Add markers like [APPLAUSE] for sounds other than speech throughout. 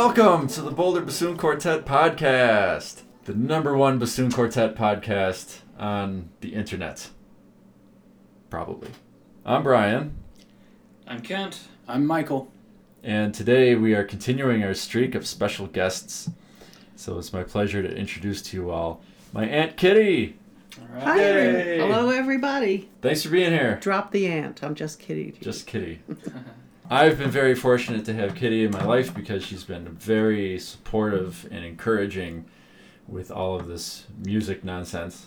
Welcome to the Boulder Bassoon Quartet podcast, the number one bassoon quartet podcast on the internet. Probably. I'm Brian, I'm Kent. I'm Michael. and today we are continuing our streak of special guests. So it's my pleasure to introduce to you all my Aunt Kitty. All right. Hi, every- hello everybody. Thanks for being here. Drop the ant. I'm just kidding. Just Kitty. [LAUGHS] I've been very fortunate to have Kitty in my life because she's been very supportive and encouraging with all of this music nonsense.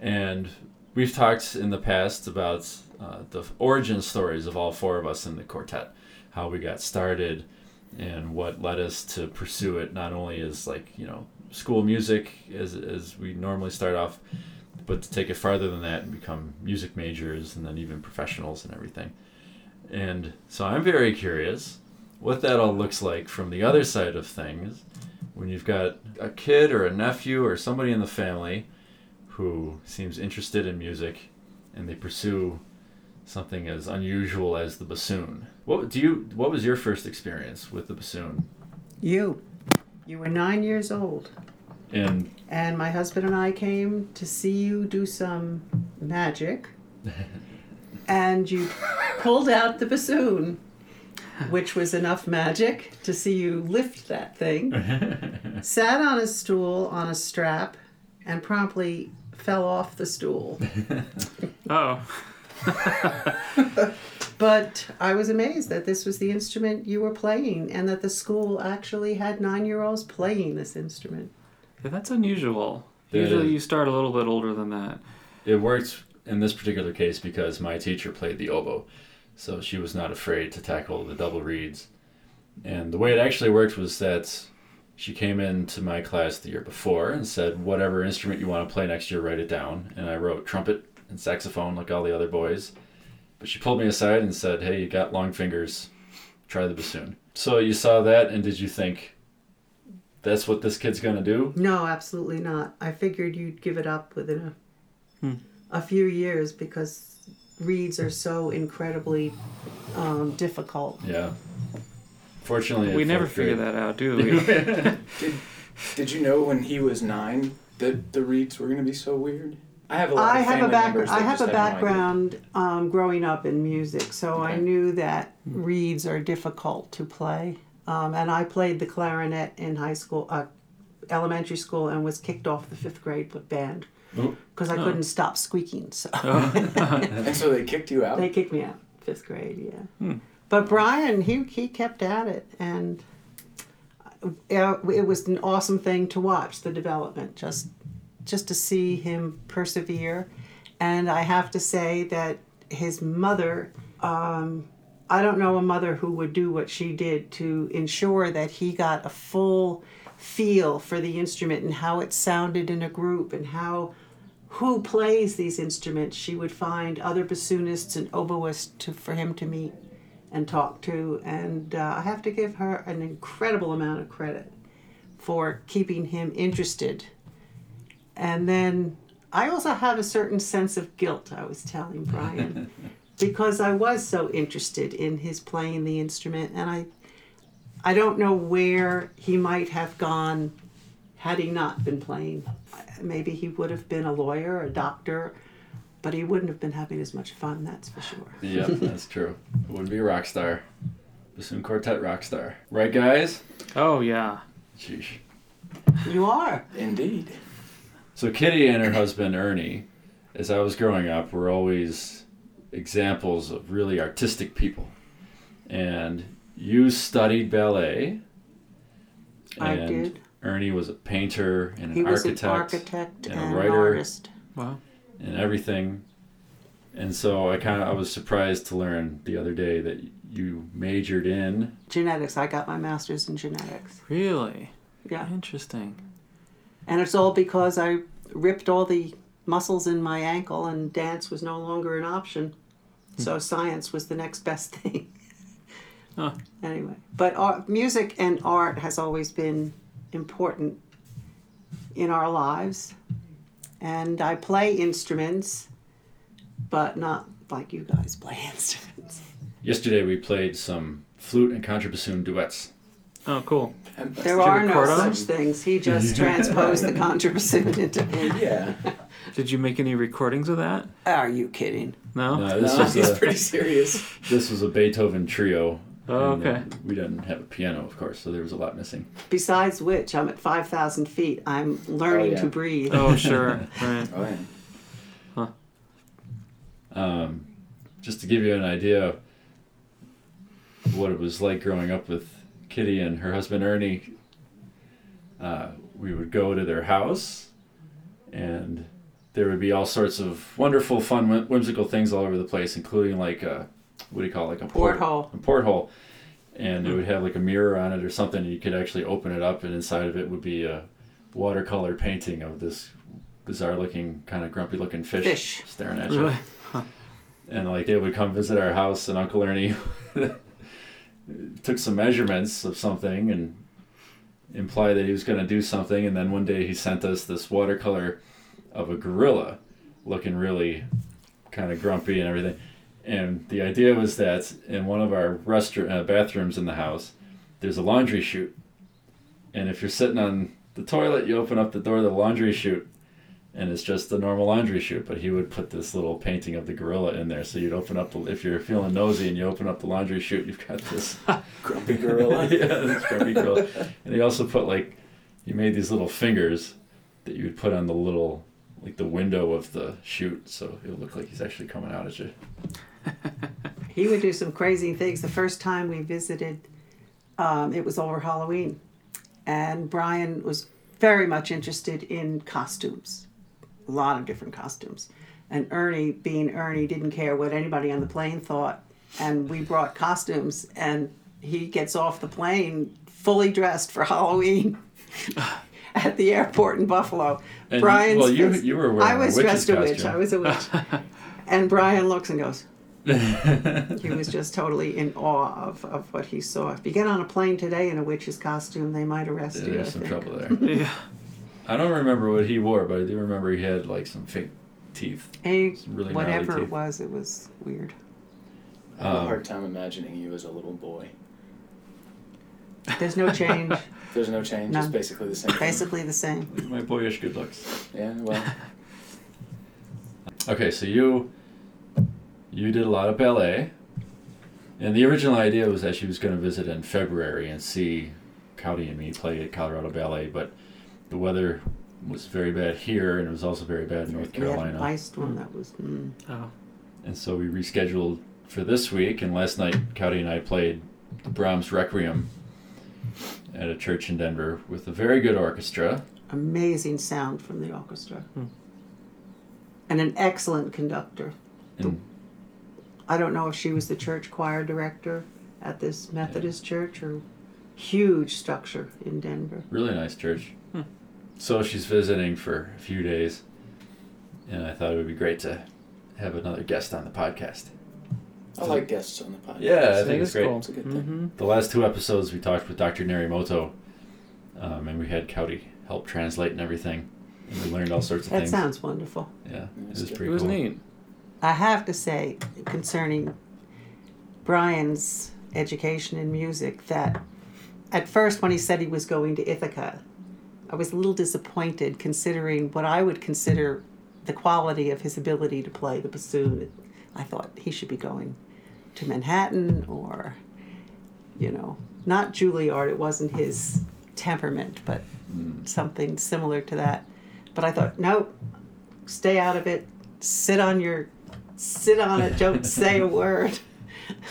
And we've talked in the past about uh, the origin stories of all four of us in the quartet, how we got started, and what led us to pursue it not only as like you know school music as as we normally start off, but to take it farther than that and become music majors and then even professionals and everything. And so I'm very curious what that all looks like from the other side of things when you've got a kid or a nephew or somebody in the family who seems interested in music and they pursue something as unusual as the bassoon. What do you what was your first experience with the bassoon? You. You were nine years old, And and my husband and I came to see you do some magic, [LAUGHS] and you pulled out the bassoon, [LAUGHS] which was enough magic to see you lift that thing, [LAUGHS] sat on a stool on a strap, and promptly fell off the stool. [LAUGHS] Oh, But I was amazed that this was the instrument you were playing and that the school actually had nine year olds playing this instrument. yeah, that's unusual. That Usually you start a little bit older than that. it worked in this particular case because my teacher played the oboe, so she was not afraid to tackle the double reeds. And the way it actually worked was that she came into my class the year before and said, "Whatever instrument you want to play next year, write it down." And I wrote trumpet and saxophone like all the other boys. But she pulled me aside and said, "Hey, you got long fingers. Try the bassoon." So you saw that, and did you think that's what this kid's gonna do? No, absolutely not. I figured you'd give it up within a, Hmm. a few years because reeds are so incredibly um, difficult. Yeah. Fortunately, we never felt figure that out, do we? [LAUGHS] Did Did you know when he was nine that the reeds were going to be so weird? I have a lot I of have a family back. I have a had no background um, growing up in music, so I knew that reeds are difficult to play. Um, and I played the clarinet in high school, uh, elementary school, and was kicked off the fifth grade band. Because I Oh. couldn't stop squeaking. So [LAUGHS] And so they kicked you out. they kicked me out fifth grade. Yeah. Hmm. But Brian, he he kept at it, and uh, it was an awesome thing to watch the development. Just just to see him persevere, and I have to say that his mother. Um, I don't know a mother who would do what she did to ensure that he got a full feel for the instrument and how it sounded in a group and how who plays these instruments. She would find other bassoonists and oboists to, for him to meet and talk to. And uh, I have to give her an incredible amount of credit for keeping him interested. And then I also have a certain sense of guilt, I was telling Brian, [LAUGHS] because I was so interested in his playing the instrument. And I, I don't know where he might have gone had he not been playing. Maybe he would have been a lawyer, a doctor, but he wouldn't have been having as much fun, that's for sure. Yep, that's true. It wouldn't be a rock star. Bassoon Quartet rock star. Right, guys? oh yeah. Sheesh. You are. Indeed. So Kitty and her husband Ernie, as I was growing up, were always examples of really artistic people. And you studied ballet. I did. Ernie was a painter and an He was architect an architect and and, a an writer. artist. Wow. and everything. And so I kind of I was surprised to learn the other day that you majored in Genetics. I got my master's in genetics. Really? Yeah. Interesting. And it's all because I ripped all the muscles in my ankle and dance was no longer an option. Hmm. So science was the next best [LAUGHS] thing. Huh. Anyway, but art, music and art has always been important in our lives. And I play instruments, but not like you guys play [LAUGHS] instruments. Yesterday we played some flute and contrabassoon duets. Oh, cool. There Did you are no record 'em? such things. He just [LAUGHS] transposed the contrabassoon into. Well, yeah. Did you make any recordings of that? Are you kidding? No. No, this No, was he's a, pretty serious. this was a Beethoven trio. Oh, and, uh, okay. we didn't have a piano, of course, so there was a lot missing. Besides which, I'm at 5,000 feet. I'm learning yeah. to breathe. Oh, sure. [LAUGHS] Right. Oh, yeah. Um, just to give you an idea of what it was like growing up with Kitty and her husband Ernie, uh, we would go to their house and there would be all sorts of wonderful, fun, whimsical things all over the place, including like a, what do you call it, like a port, Porthole. a porthole. And it would have like a mirror on it or something, and you could actually open it up, and inside of it would be a watercolor painting of this bizarre looking, kind of grumpy looking fish, Fish. staring at you [LAUGHS] and like they would come visit our house and uncle ernie [LAUGHS] took some measurements of something and implied that he was going to do something and then one day he sent us this watercolor of a gorilla looking really kind of grumpy and everything and the idea was that in one of our restroom uh, bathrooms in the house there's a laundry chute and if you're sitting on the toilet you open up the door of the laundry chute and it's just a normal laundry chute. But he would put this little painting of the gorilla in there, so you'd open up the if you're feeling nosy and you open up the laundry chute, you've got this [LAUGHS] Grumpy gorilla. [LAUGHS] yeah, this grumpy gorilla. And he also put like he made these little fingers that you would put on the little like the window of the chute, so it looked like he's actually coming out at you. [LAUGHS] He would do some crazy things. The first time we visited, um, it was over Halloween, and Brian was very much interested in costumes, a lot of different costumes. And Ernie, being Ernie, didn't care what anybody on the plane thought. And we brought costumes, and he gets off the plane fully dressed for Halloween [LAUGHS] at the airport in Buffalo. And Brian's well, you you were wearing I was dressed a witch. I was a witch. [LAUGHS] and Brian looks and goes, [LAUGHS] he was just totally in awe of, of what he saw. If you get on a plane today in a witch's costume, they might arrest Yeah, you. I some think. trouble there. Yeah. I don't remember what he wore, but I do remember he had like some fake teeth. Hey, Some really gnarly whatever it was, it was weird. I have a Um, hard time imagining you as a little boy. There's no change. [LAUGHS] There's no change. No. It's basically the same. thing. Basically the same. My boyish good looks. Yeah. Well. [LAUGHS] Okay, so you you did a lot of ballet, and the original idea was that she was going to visit in February and see Cowdy and me play at Colorado Ballet, but the weather was very bad here, and it was also very bad in North We had an Carolina, iced one that was. Mm, Oh. and so we rescheduled for this week. And last night, Cowdy and I played the Brahms Requiem at a church in Denver with a very good orchestra. amazing sound from the orchestra. Hmm. And an excellent conductor. And I don't know if she was the church choir director at this Methodist church or huge structure in Denver. Really nice church. Hmm. So she's visiting for a few days, and I thought it would be great to have another guest on the podcast. I like guests on the podcast. Yeah, I think That it's great. cool. It's a good thing. Mm-hmm. The last two episodes we talked with Dr. Narimoto, um, and we had Cowdy help translate and everything, and we learned all sorts of That things. That sounds wonderful. yeah, it That's was good. pretty It was cool. neat. I have to say, concerning Brian's education in music, that at first when he said he was going to Ithaca, I was a little disappointed considering what I would consider the quality of his ability to play the bassoon. I thought he should be going to Manhattan or, you know, not Juilliard, it wasn't his temperament, but Mm. something similar to that. But I thought, no, stay out of it. Sit on your, sit on it. Don't [LAUGHS] say a word.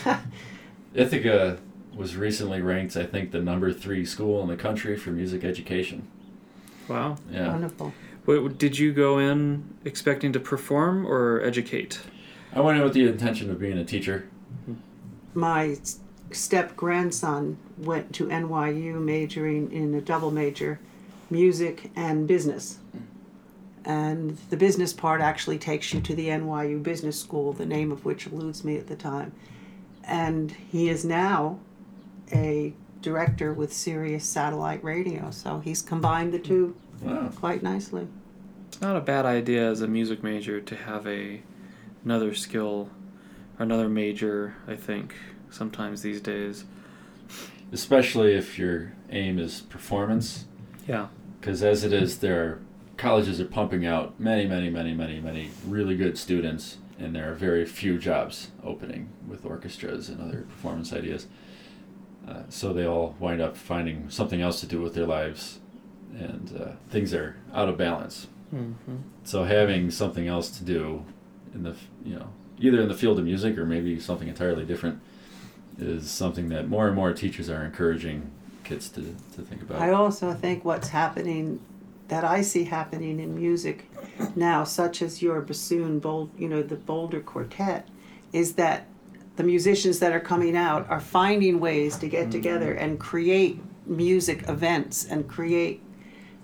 [LAUGHS] Ithaca was recently ranked, I think, the number three school in the country for music education. Wow. Yeah, Wonderful. Wait, did you go in expecting to perform or educate? I went in with the intention of being a teacher. My step grandson went to NYU majoring in a double major, music and business. And the business part actually takes you to the NYU Business School, the name of which eludes me at the time. And he is now a director with Sirius Satellite Radio. So he's combined the two Wow. quite nicely. It's not a bad idea as a music major to have a another skill or another major, I think, sometimes these days. Especially if your aim is performance. Yeah. Because as it is, there are colleges are pumping out many, many, many, many, many really good students, and there are very few jobs opening with orchestras and other performance ideas. Uh, so they all wind up finding something else to do with their lives, and uh, things are out of balance. Mm-hmm. So having something else to do in the you know either in the field of music or maybe something entirely different is something that more and more teachers are encouraging kids to, to think about. I also think what's happening, that I see happening in music now, such as your bassoon, Bol- you know, the Boulder Quartet, is that the musicians that are coming out are finding ways to get together and create music events and create,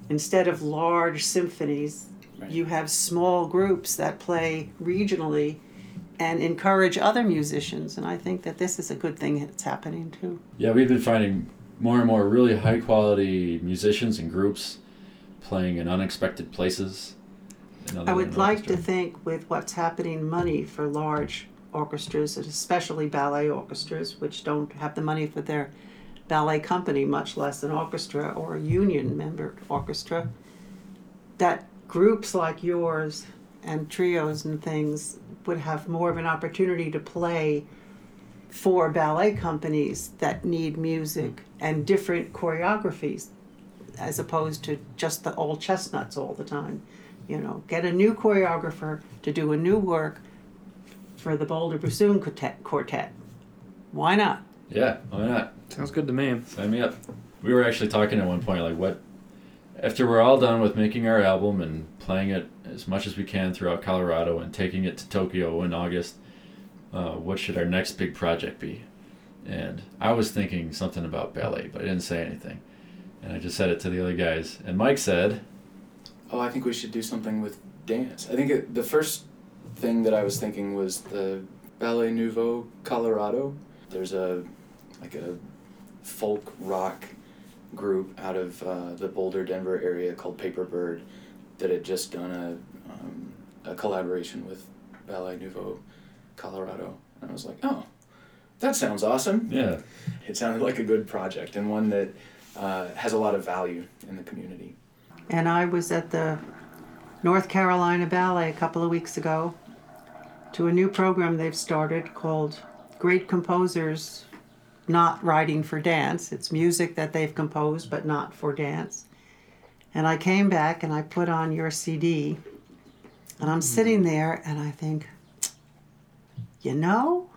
instead of large symphonies, Right. you have small groups that play regionally and encourage other musicians. And I think that this is a good thing that's happening too. Yeah, we've been finding more and more really high quality musicians and groups playing in unexpected places. I would like to think with what's happening, money for large orchestras, and especially ballet orchestras, which don't have the money for their ballet company, much less an orchestra or a union member orchestra, that groups like yours and trios and things would have more of an opportunity to play for ballet companies that need music and different choreographies as opposed to just the old chestnuts all the time. You know, get a new choreographer to do a new work for the Boulder Bassoon Quartet. quartet. Why not? Yeah, why not? Sounds good to me. Sign me up. We were actually talking at one point, like, what, after we're all done with making our album and playing it as much as we can throughout Colorado and taking it to Tokyo in August, uh, what should our next big project be? And I was thinking something about ballet, but I didn't say anything. And I just said it to the other guys. And Mike said, Oh, I think we should do something with dance. I think it, the first thing that I was thinking was the Ballet Nouveau Colorado. There's a like a folk rock group out of uh, the Boulder, Denver area called Paper Bird that had just done a um, a collaboration with Ballet Nouveau Colorado, and I was like, oh, that sounds awesome. yeah, It sounded like a good project and one that uh, has a lot of value in the community. And I was at the North Carolina Ballet a couple of weeks ago to a new program they've started called Great Composers Not Writing for Dance. It's music that they've composed but not for dance. And I came back and I put on your CD and I'm sitting there and I think, you know,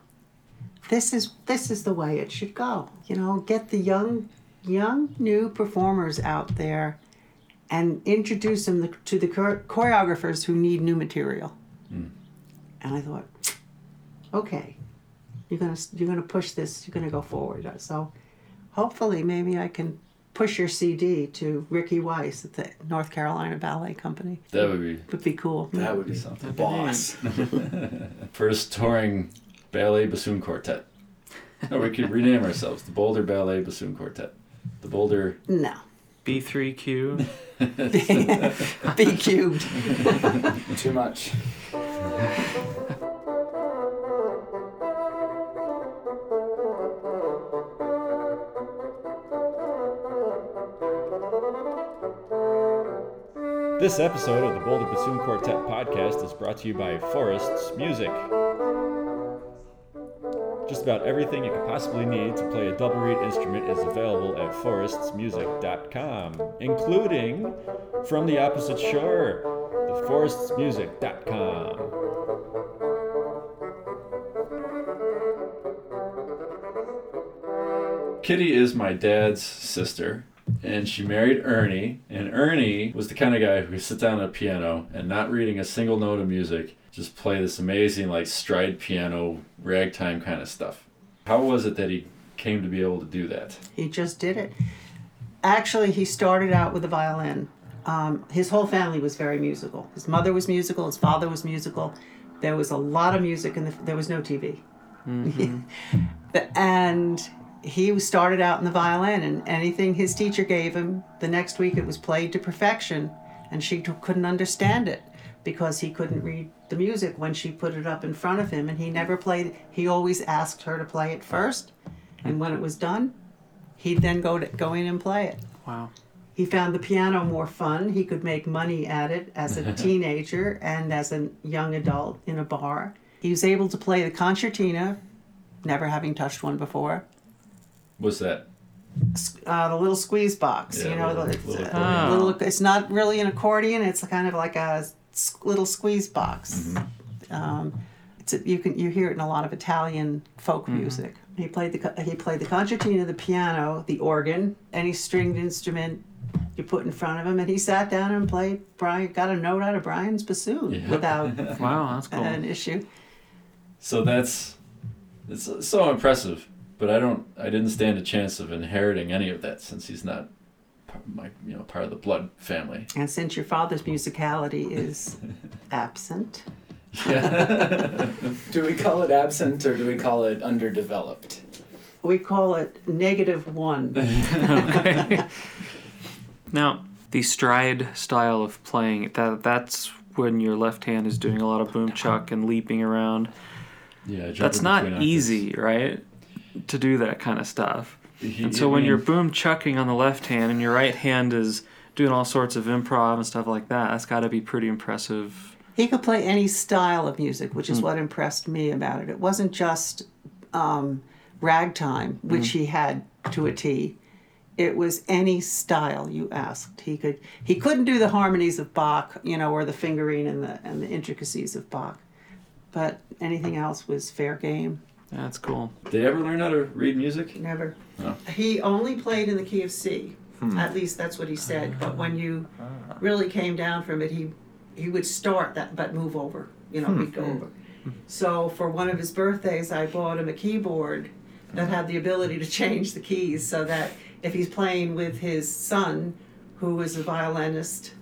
this is this is the way it should go. You know, get the young young new performers out there and introduce them to the choreographers who need new material. Mm. And I thought, okay, you're gonna you're gonna push this. You're gonna go forward. So, hopefully, maybe I can push your CD to Ricky Weiss at the North Carolina Ballet Company. that would be Would be cool. That would be something. boss. [LAUGHS] First touring ballet bassoon quartet. Or we could rename ourselves the Boulder Ballet Bassoon Quartet. The Boulder. No, B3Q. [LAUGHS] [LAUGHS] B cubed. [LAUGHS] Too much. This episode of the Boulder Bassoon Quartet podcast is brought to you by Forrests Music. About everything you could possibly need to play a double reed instrument is available at forrestsmusic.com, including From the Opposite Shore, the forrestsmusic.com. Kitty is my dad's sister, and she married Ernie. And Ernie was the kind of guy who could sit down at a piano and not reading a single note of music, just play this amazing, like, stride piano, ragtime kind of stuff. How was it that he came to be able to do that? He just did it. Actually, he started out with the violin. Um, his whole family was very musical. His mother was musical. His father was musical. There was a lot of music, and the, there was no TV. [LAUGHS] and he started out in the violin, and anything his teacher gave him, the next week it was played to perfection, and she t- couldn't understand it because he couldn't read the music when she put it up in front of him, and he never played. He always asked her to play it first, and when it was done, he'd then go to go in and play it. Wow. He found the piano more fun. He could make money at it as a [LAUGHS] teenager and as a young adult in a bar. He was able to play the concertina, never having touched one before. What's that? Uh, the little squeeze box, Yeah, you know, little- the- it's, little a little, it's not really an accordion. It's kind of like a s- little squeeze box. Mm-hmm. Um, it's a, you can you hear it in a lot of Italian folk mm-hmm. music. He played the he played the concertina, the piano, the organ, any stringed mm-hmm. instrument you put in front of him, and he sat down and played. Brian got a note out of Brian's bassoon Yeah. without [LAUGHS] Wow, that's cool. an issue. So that's it's so impressive. But I don't. I didn't stand a chance of inheriting any of that since he's not my you know part of the blood family. And since your father's musicality is [LAUGHS] absent, Yeah. [LAUGHS] Do we call it absent or do we call it underdeveloped? we call it negative one. [LAUGHS] okay. now, the stride style of playing that that's when your left hand is doing a lot of boom chuck and leaping around. yeah. That's not easy, right? To do that kind of stuff. He- And so when mean, you're boom chucking on the left hand and your right hand is doing all sorts of improv and stuff like that, that's got to be pretty impressive. He could play any style of music, which is what impressed me about it. It wasn't just um, ragtime, which he had to a T. It was any style you asked. He could. He couldn't do the harmonies of Bach, you know, or the fingering and the and the intricacies of Bach, but anything else was fair game. That's cool. Did you ever learn how to read music? Never. No. He only played in the key of C. Hmm. At least that's what he said. But when you ah. really came down from it, he he would start that but move over. You know, hmm. we'd go over. So for one of his birthdays, I bought him a keyboard that had the ability to change the keys, so that if he's playing with his son, who is a violinist,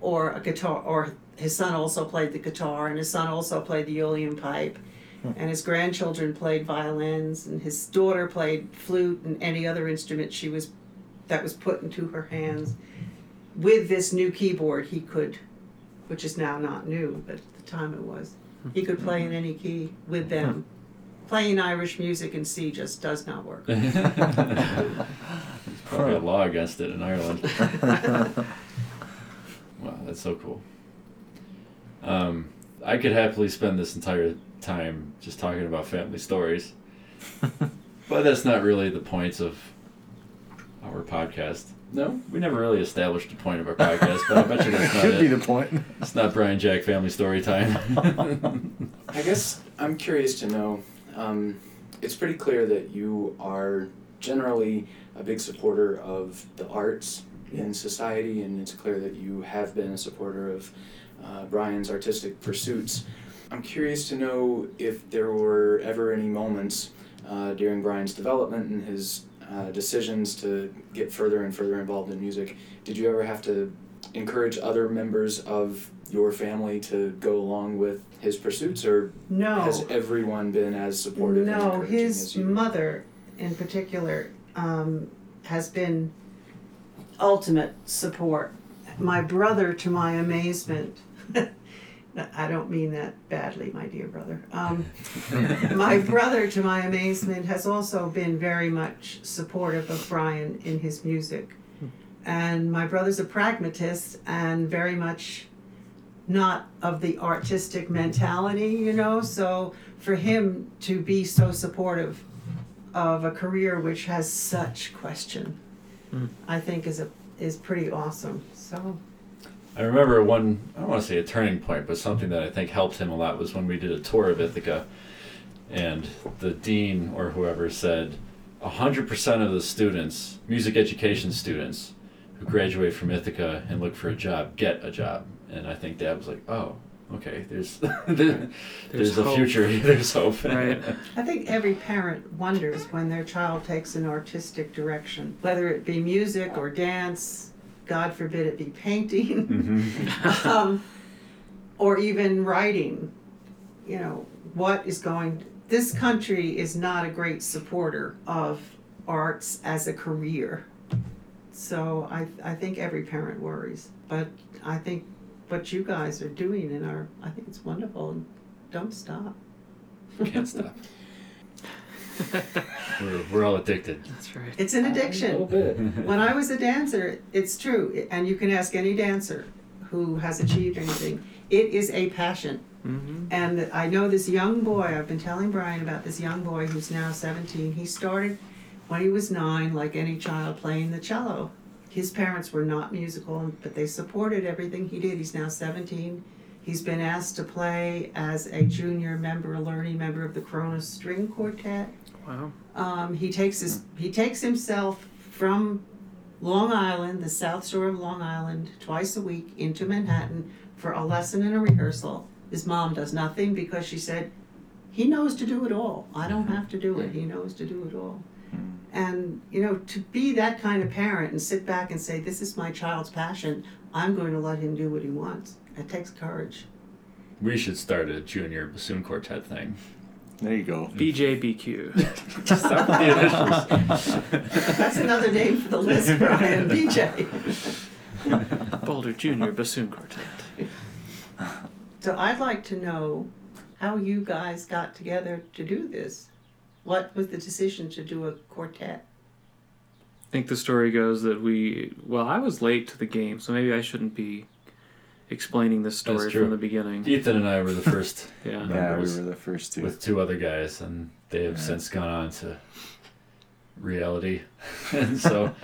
or a guitar, or his son also played the guitar, and his son also played the Uilleann pipe, and his grandchildren played violins, and his daughter played flute and any other instrument she was that was put into her hands. With this new keyboard, he could, which is now not new, but at the time it was, he could play in any key with them. Playing Irish music in C just does not work. [LAUGHS] There's probably a law against it in Ireland. [LAUGHS] wow, that's so cool. Um, I could happily spend this entire time just talking about family stories, [LAUGHS] but that's not really the points of our podcast. No? We never really established the point of our podcast, but I bet you that's [LAUGHS] not Could be the point. It's not Brian Jack family story time. [LAUGHS] I guess I'm curious to know. Um, it's pretty clear that you are generally a big supporter of the arts in society, and it's clear that you have been a supporter of uh, Brian's artistic pursuits. I'm curious to know if there were ever any moments uh, during Brian's development and his uh, decisions to get further and further involved in music. Did you ever have to encourage other members of your family to go along with his pursuits, or No. has everyone been as supportive? No, his mother, in particular, um, has been ultimate support. My brother, to my amazement, [LAUGHS] I don't mean that badly, my dear brother. Um, [LAUGHS] my brother, to my amazement, has also been very much supportive of Brian in his music. And my brother's a pragmatist and very much not of the artistic mentality, you know. So for him to be so supportive of a career which has such question, I think is a is pretty awesome. So I remember one, I don't want to say a turning point, but something that I think helped him a lot was when we did a tour of Ithaca and the dean or whoever said 100% of the students, music education students who graduate from Ithaca and look for a job, get a job. And I think dad was like, oh, okay, there's [LAUGHS] there's, There's a hope. future. There's hope. [LAUGHS] Right. I think every parent wonders when their child takes an artistic direction, whether it be music or dance, God forbid it be painting, hmm [LAUGHS] um, or even writing. You know, what is going. This country is not a great supporter of arts as a career. So I, I think every parent worries. But I think what you guys are doing in our, I think it's wonderful. Don't stop. Can't stop. [LAUGHS] we're, we're all addicted. That's right. It's an addiction. A little bit. When I was a dancer, it's true, and you can ask any dancer who has achieved anything. It is a passion. Mm-hmm. And I know this young boy, I've been telling Brian about this young boy who's now 17. He started when he was nine, like any child, playing the cello. His parents were not musical, but they supported everything he did. He's now 17. He's been asked to play as a junior member, a learning member of the Corona String Quartet. Wow. Um, he takes his he takes himself from Long Island, the South Shore of Long Island, twice a week into Manhattan for a lesson and a rehearsal. His mom does nothing because she said he knows to do it all. I don't have to do it. He knows to do it all. And you know, to be that kind of parent and sit back and say, "This is my child's passion. I'm going to let him do what he wants." It takes courage. We should start a junior bassoon quartet thing. There you go. BJBQ. Just with the initials. [LAUGHS] That's another name for the list, Brian. BJ. Boulder Junior Bassoon Quartet. So I'd like to know how you guys got together to do this. What was the decision to do a quartet? I think the story goes that we. Well, I was late to the game, so maybe I shouldn't be explaining this story That's true. from the beginning. Ethan and I were the first [LAUGHS] Yeah. Yeah, we Members were the first two. with two other guys, and they have Yeah. since gone on to reality. [LAUGHS] and so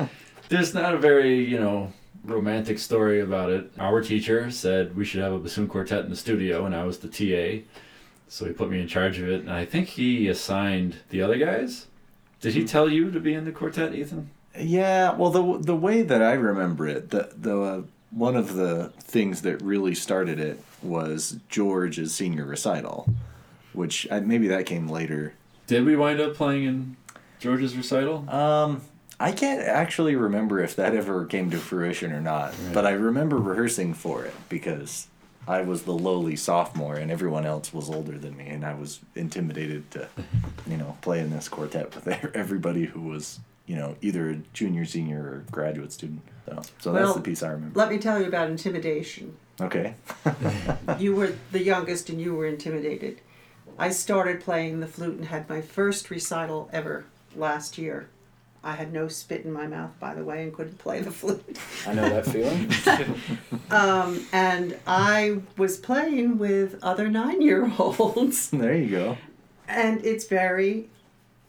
there's not a very, you know, romantic story about it. Our teacher said we should have a bassoon quartet in the studio, and I was the TA. So he put me in charge of it, and I think he assigned the other guys. Did he tell you to be in the quartet, Ethan? Yeah, well, the the way that I remember it, the the uh, one of the things that really started it was George's senior recital, which I, maybe that came later. Did we wind up playing in George's recital? Um, I can't actually remember if that ever came to fruition or not, Right. but I remember rehearsing for it because I was the lowly sophomore and everyone else was older than me, and I was intimidated to, you know, play in this quartet with [LAUGHS] everybody who was, you know, either a junior, senior, or graduate student. So, so Well, that's the piece I remember. Let me tell you about intimidation. Okay. [LAUGHS] [LAUGHS] You were the youngest and you were intimidated. I started playing the flute and had my first recital ever last year. I had no spit in my mouth, by the way, and couldn't play the flute. I know that feeling. [LAUGHS] Um, and I was playing with other nine year olds. there you go. And it's very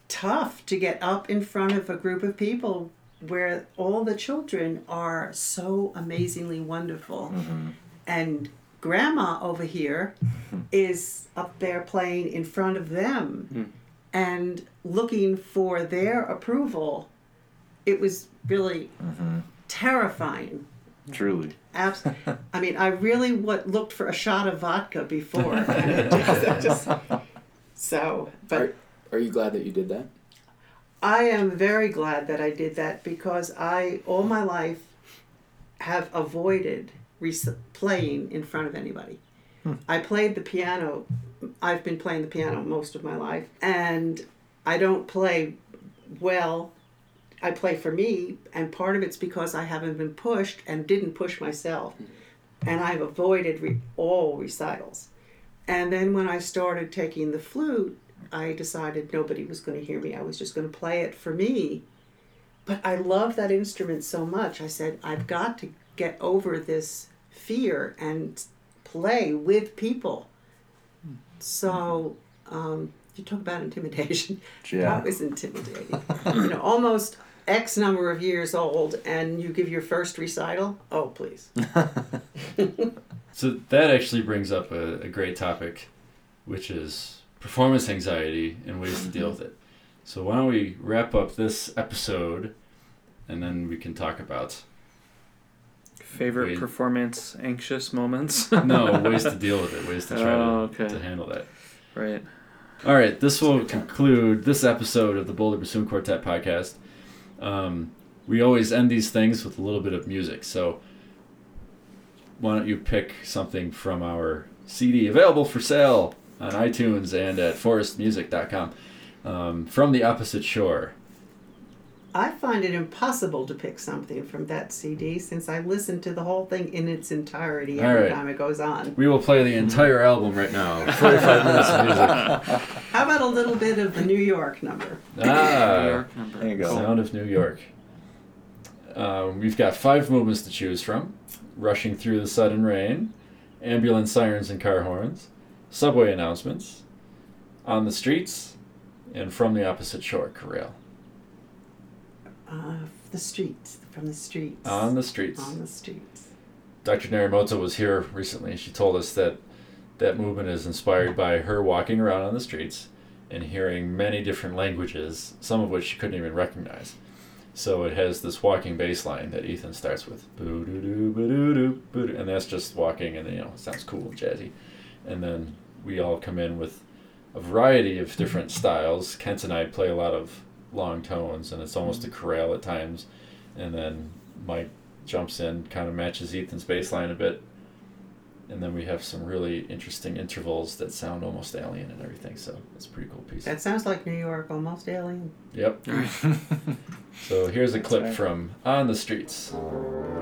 tough to get up in front of a group of people where all the children are so amazingly wonderful. Mm-hmm. And grandma over here [LAUGHS] is up there playing in front of them hmm. and looking for their approval. It was really mm-hmm. terrifying. Truly. Abs- [LAUGHS] I mean, I really what looked for a shot of vodka before. [LAUGHS] just- so, but Are, are you glad that you did that? I am very glad that I did that because I all my life have avoided rec- playing in front of anybody. Hmm. I played the piano. I've been playing the piano most of my life, and I don't play well. I play for me, and part of it's because I haven't been pushed and didn't push myself, hmm. and I've avoided re- all recitals. And then when I started taking the flute, I decided nobody was going to hear me. I was just going to play it for me. But I love that instrument so much. I said, I've got to get over this fear and play with people. So, um, you talk about intimidation. [LAUGHS] Yeah. That was intimidating. you know, almost X number of years old, and you give your first recital. Oh, please. [LAUGHS] [LAUGHS] So that actually brings up a, a great topic, which is performance anxiety and ways to deal with it. So why don't we wrap up this episode, and then we can talk about Favorite Wait. performance anxious moments? [LAUGHS] no ways to deal with it, ways to try Oh, to, okay. to handle that. right. All right, this will conclude this episode of the Boulder Bassoon Quartet podcast. Um, we always end these things with a little bit of music, so why don't you pick something from our CD available for sale on iTunes and at forrestmusic.com um, from the opposite shore. I find it impossible to pick something from that CD since I listen to the whole thing in its entirety All every right. time it goes on. We will play the entire album right now. [LAUGHS] 45 minutes of music. How about a little bit of the New York number? New Ah, York number. There you go. Sound of New York. Um, we've got five movements to choose from Rushing Through the Sudden Rain, Ambulance Sirens and Car Horns, Subway Announcements, On the Streets, and From the Opposite Shore, Chorale. Uh, the streets, from the streets. On the Streets. On the streets. Dr. Narimoto was here recently. And she told us that that movement is inspired by her walking around on the streets and hearing many different languages, some of which she couldn't even recognize. So it has this walking bass line that Ethan starts with, boo doo doo boo doo doo boo doo, and that's just walking, and you know it sounds cool, jazzy. And then we all come in with a variety of different styles. Kent and I play a lot of long tones, and it's almost a chorale at times. And then Mike jumps in, kind of matches Ethan's bass line a bit. And then we have some really interesting intervals that sound almost alien and everything. So it's a pretty cool piece. That sounds like New York, almost alien. Yep. [LAUGHS] So here's a clip right. from On the Streets. Thank